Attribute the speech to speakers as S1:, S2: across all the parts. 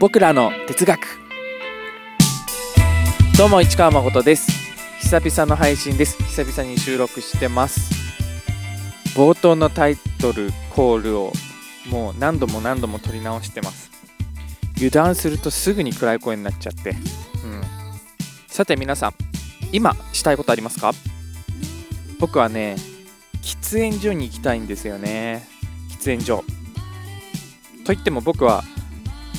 S1: 僕らの哲学。どうも市川誠です。久々の配信です。久々に収録してます。冒頭のタイトルコールをもう何度も何度も撮り直してます。油断するとすぐに暗い声になっちゃって。うん。さて皆さん今したいことありますか？僕はね喫煙所に行きたいんですよね。喫煙所。といっても僕は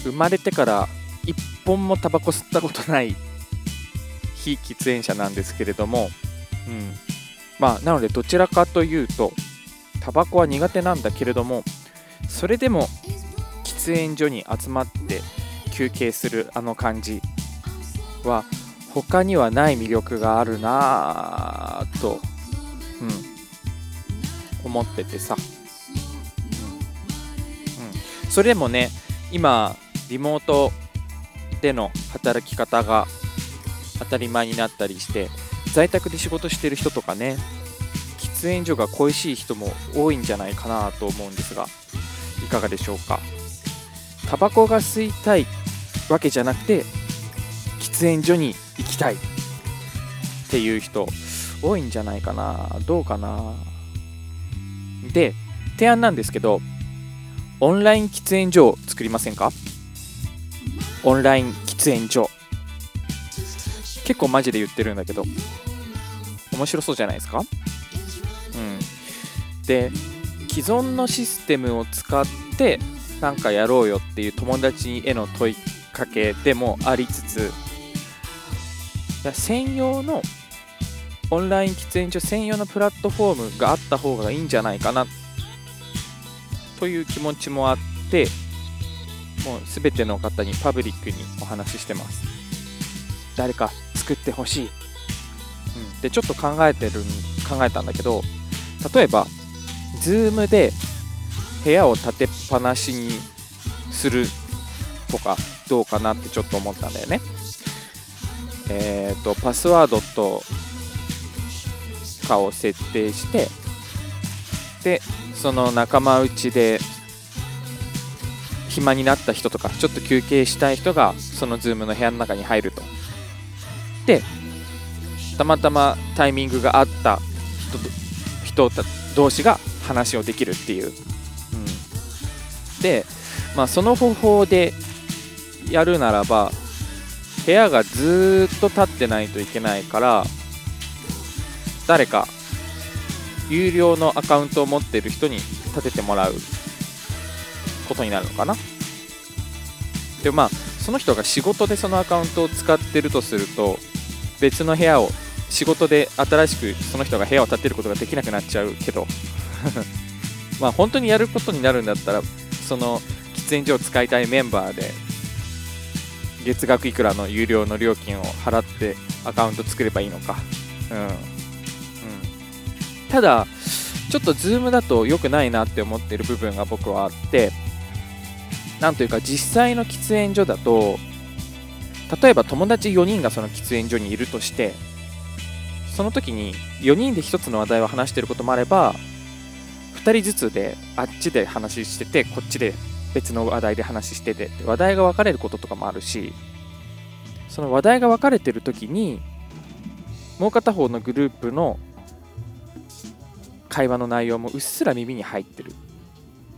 S1: 生まれてから一本もタバコ吸ったことない非喫煙者なんですけれども、うん、まあなのでどちらかというとタバコは苦手なんだけれどもそれでも喫煙所に集まって休憩するあの感じは他にはない魅力があるなぁと、うん、思っててさ、うん、それでもね今リモートでの働き方が当たり前になったりして在宅で仕事してる人とかね喫煙所が恋しい人も多いんじゃないかなと思うんですがいかがでしょうか？タバコが吸いたいわけじゃなくて喫煙所に行きたいっていう人多いんじゃないかな。どうかな？で提案なんですけどオンライン喫煙所を作りませんか？オンライン喫煙所。結構マジで言ってるんだけど。面白そうじゃないですか？うん。で既存のシステムを使ってなんかやろうよっていう友達への問いかけでもありつつ専用のオンライン喫煙所専用のプラットフォームがあった方がいいんじゃないかなという気持ちもあってもう全ての方にパブリックにお話ししてます。誰か作ってほしい、うん、でちょっと考えてる考えたんだけど例えば Zoom で部屋を立てっぱなしにするとかどうかなってちょっと思ったんだよね。えっ、ー、とパスワードとかを設定してでその仲間内で暇になった人とかちょっと休憩したい人がその Zoom の部屋の中に入ると。でたまたまタイミングがあった人同士が話をできるっていう、うん、で、まあ、その方法でやるならば部屋がずっと立ってないといけないから誰か有料のアカウントを持ってる人に立ててもらう。ことになるのかな。でまあその人が仕事でそのアカウントを使ってるとすると別の部屋を仕事で新しくその人が部屋を建てることができなくなっちゃうけど。まあ本当にやることになるんだったらその喫煙所を使いたいメンバーで月額いくらの有料の料金を払ってアカウント作ればいいのか。うん、うん、ただちょっと Zoom だと良くないなって思ってる部分が僕はあってなんというか実際の喫煙所だと例えば友達4人がその喫煙所にいるとしてその時に4人で1つの話題を話してることもあれば2人ずつであっちで話しててこっちで別の話題で話してて話題が分かれることとかもあるしその話題が分かれてる時にもう片方のグループの会話の内容もうっすら耳に入ってるっ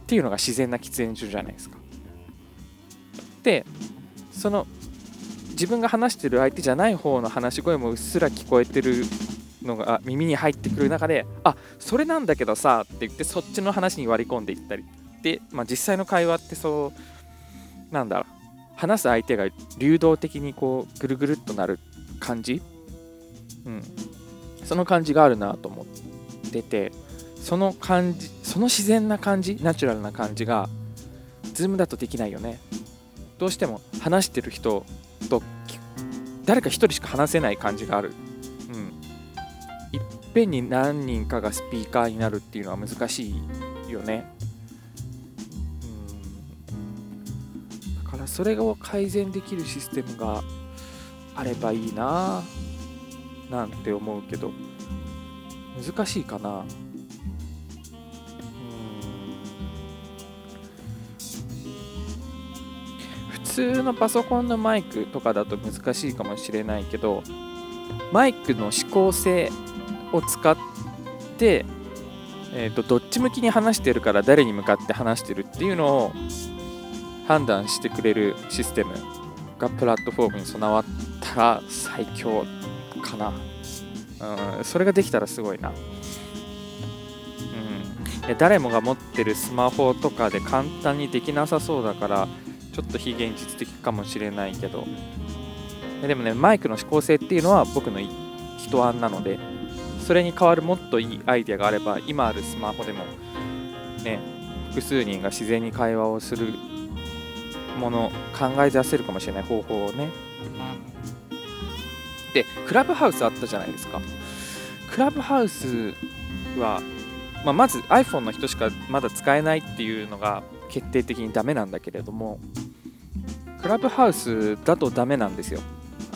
S1: ていうのが自然な喫煙所じゃないですか。でその自分が話してる相手じゃない方の話し声もうっすら聞こえてるのが耳に入ってくる中であそれなんだけどさって言ってそっちの話に割り込んでいったり。で、まあ、実際の会話ってそうなんだろう。話す相手が流動的にこうぐるぐるっとなる感じ、うん、その感じがあるなと思っててその感じその自然な感じナチュラルな感じが Zoom だとできないよね。どうしても話してる人と誰か1人しか話せない感じがある、うん、いっぺんに何人かがスピーカーになるっていうのは難しいよね、うん、だからそれを改善できるシステムがあればいいななんて思うけど難しいかな通のパソコンのマイクとかだと難しいかもしれないけどマイクの指向性を使ってえーと、どっち向きに話してるから誰に向かって話してるっていうのを判断してくれるシステムがプラットフォームに備わったら最強かな。うん、それができたらすごいな。うん、誰もが持ってるスマホとかで簡単にできなさそうだからちょっと非現実的かもしれないけど。でもねマイクの指向性っていうのは僕の人案なのでそれに代わるもっといいアイデアがあれば今あるスマホでもね複数人が自然に会話をするもの考え出せるかもしれない方法をね。でクラブハウスあったじゃないですか。クラブハウスは、まあ、まず iPhone の人しかまだ使えないっていうのが決定的にダメなんだけれどもクラブハウスだとダメなんですよ。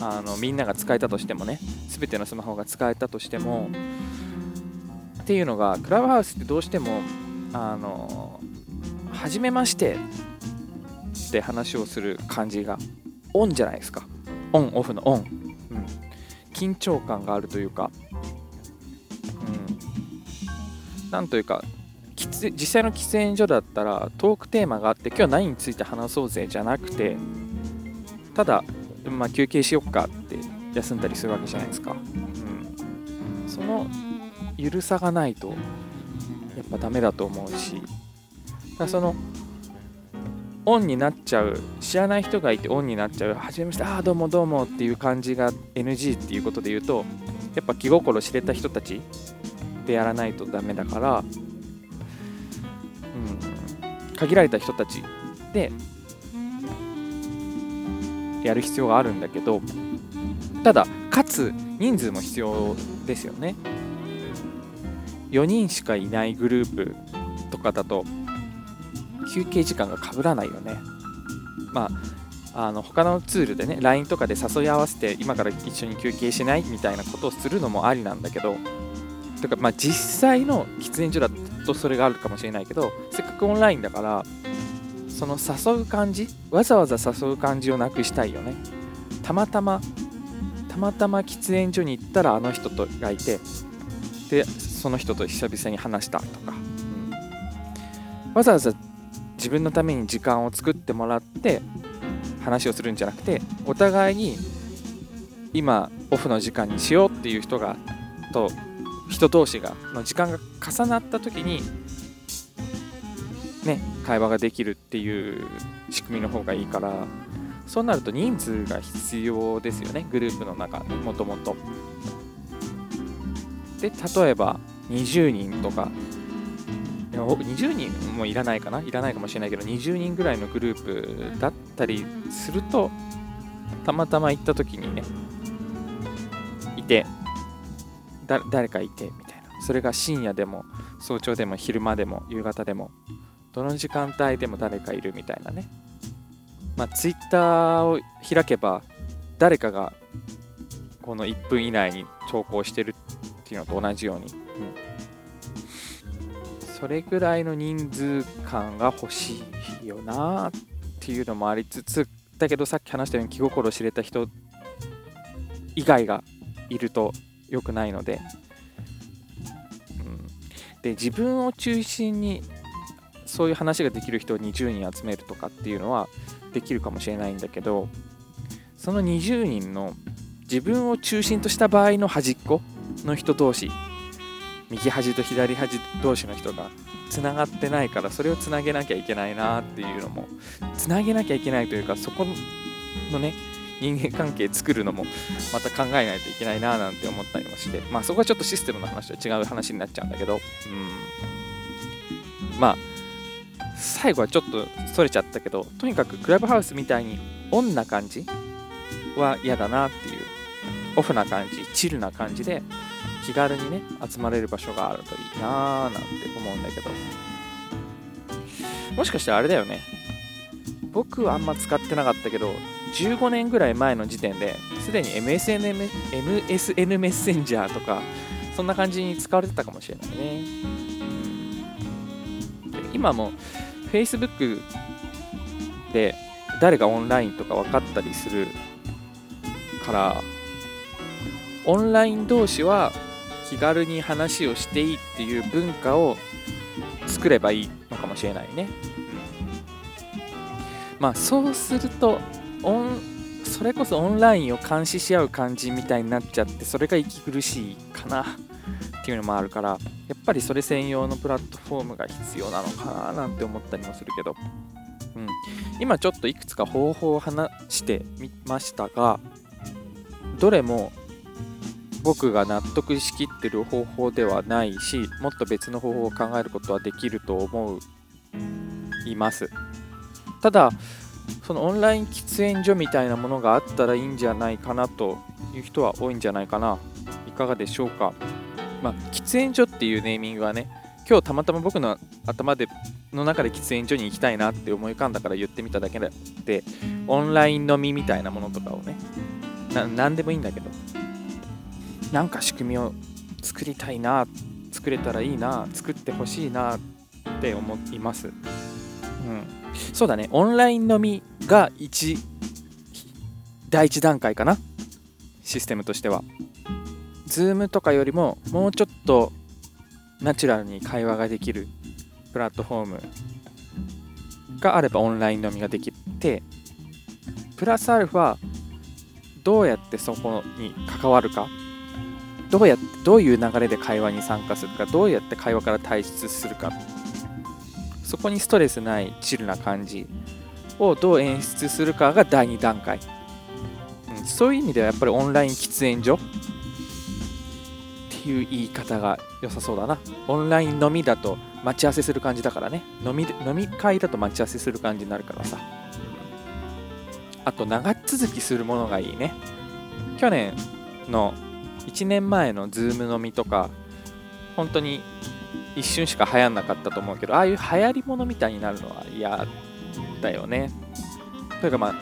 S1: あのみんなが使えたとしてもね全てのスマホが使えたとしても。っていうのがクラブハウスってどうしてもあの初めましてって話をする感じがオンじゃないですか。オンオフのオン、うん、緊張感があるというか、うん、なんというか実際の喫煙所だったらトークテーマがあって今日何について話そうぜじゃなくてただまあ、休憩しよっかって休んだりするわけじゃないですか。うん、そのゆるさがないとやっぱダメだと思うしだそのオンになっちゃう知らない人がいてオンになっちゃうはじめましてああどうもどうもっていう感じが NG っていうことで言うとやっぱ気心知れた人たちでやらないとダメだから、限られた人たちでやる必要があるんだけどただかつ人数も必要ですよね。4人しかいないグループとかだと休憩時間がかぶらないよね。まああの他のツールでね LINE とかで誘い合わせて今から一緒に休憩しないみたいなことをするのもありなんだけどとかまあ実際の喫煙所だとそれがあるかもしれないけどせオンラインだからその誘う感じわざわざ誘う感じをなくしたいよね。たまたまたまたま喫煙所に行ったらあの人とがいてでその人と久々に話したとか、うん、わざわざ自分のために時間を作ってもらって話をするんじゃなくてお互いに今オフの時間にしようっていう人がと人同士がの時間が重なった時に、会話ができるっていう仕組みの方がいいからそうなると人数が必要ですよね。グループの中もともと。で例えば20人とか。20人もいらないかな？いらないかもしれないけど20人ぐらいのグループだったりするとたまたま行った時にねいて誰かいてみたいな。それが深夜でも早朝でも昼間でも夕方でもどの時間帯でも誰かいるみたいなね。まあ、ツイッターを開けば、誰かがこの1分以内に投稿してるっていうのと同じように、うん、それぐらいの人数感が欲しいよなっていうのもありつつ、だけどさっき話したように気心知れた人以外がいると良くないので、うん、で自分を中心にそういう話ができる人を20人集めるとかっていうのはできるかもしれないんだけどその20人の自分を中心とした場合の端っこの人同士右端と左端同士の人がつながってないからそれをつなげなきゃいけないなっていうのもつなげなきゃいけないというかそこのね人間関係作るのもまた考えないといけないななんて思ったりもしてまあそこはちょっとシステムの話と違う話になっちゃうんだけどうん。まあ最後はちょっとそれちゃったけど、とにかくクラブハウスみたいにオンな感じ？は嫌だなっていう、オフな感じ、チルな感じで気軽にね、集まれる場所があるといいなーなんて思うんだけど、もしかしてあれだよね、僕はあんま使ってなかったけど、15年ぐらい前の時点ですでに MSN, MSN メッセンジャーとか、そんな感じに使われてたかもしれないね。今も Facebook で誰がオンラインとか分かったりするからオンライン同士は気軽に話をしていいっていう文化を作ればいいのかもしれないね。まあそうするとオンそれこそオンラインを監視し合う感じみたいになっちゃってそれが息苦しいかなっていうのもあるからやっぱりそれ専用のプラットフォームが必要なのかななんて思ったりもするけど、うん、今ちょっといくつか方法を話してみましたがどれも僕が納得しきってる方法ではないしもっと別の方法を考えることはできると思ういます。ただそのオンライン喫煙所みたいなものがあったらいいんじゃないかなという人は多いんじゃないかな。いかがでしょうか？まあ、喫煙所っていうネーミングはね今日たまたま僕の頭での中で喫煙所に行きたいなって思い浮かんだから言ってみただけでオンライン飲みみたいなものとかをね何でもいいんだけどなんか仕組みを作りたいな作れたらいいな作ってほしいなって思います、うん、そうだね。オンライン飲みが1第1段階かな。システムとしては。Zoom とかよりももうちょっとナチュラルに会話ができるプラットフォームがあればオンライン飲みができてプラスアルファどうやってそこに関わるかどうやってどういう流れで会話に参加するかどうやって会話から退出するかそこにストレスないチルな感じをどう演出するかが第2段階、うん、そういう意味ではやっぱりオンライン喫煙所いう言い方が良さそうだな。オンライン飲みだと待ち合わせする感じだからね。飲み飲み会だと待ち合わせする感じになるからさ。あと長続きするものがいいね。去年の1年前のズーム飲みとか本当に一瞬しか流行んなかったと思うけどああいう流行りものみたいになるのは嫌だよね。というかまあ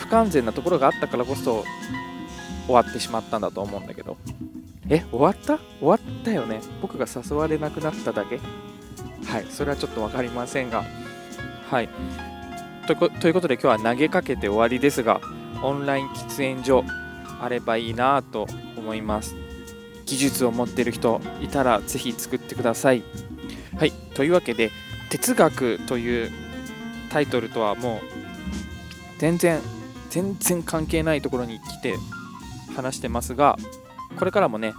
S1: 不完全なところがあったからこそ終わってしまったんだと思うんだけど。え終わった？終わったよね。僕が誘われなくなっただけ？はいそれはちょっと分かりませんが。はい。ということで今日は投げかけて終わりですがオンライン喫煙所あればいいなと思います。技術を持ってる人いたらぜひ作ってください。はいというわけで哲学というタイトルとはもう全然全然関係ないところに来て話してますがこれからもね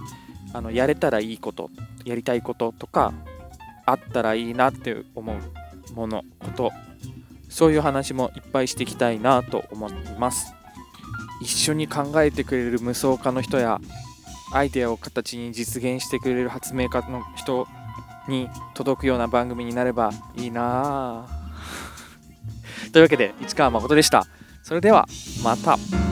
S1: あのやれたらいいことやりたいこととかあったらいいなって思うものことそういう話もいっぱいしていきたいなと思います。一緒に考えてくれる無双家の人やアイデアを形に実現してくれる発明家の人に届くような番組になればいいな というわけで市川誠でした。それではまた。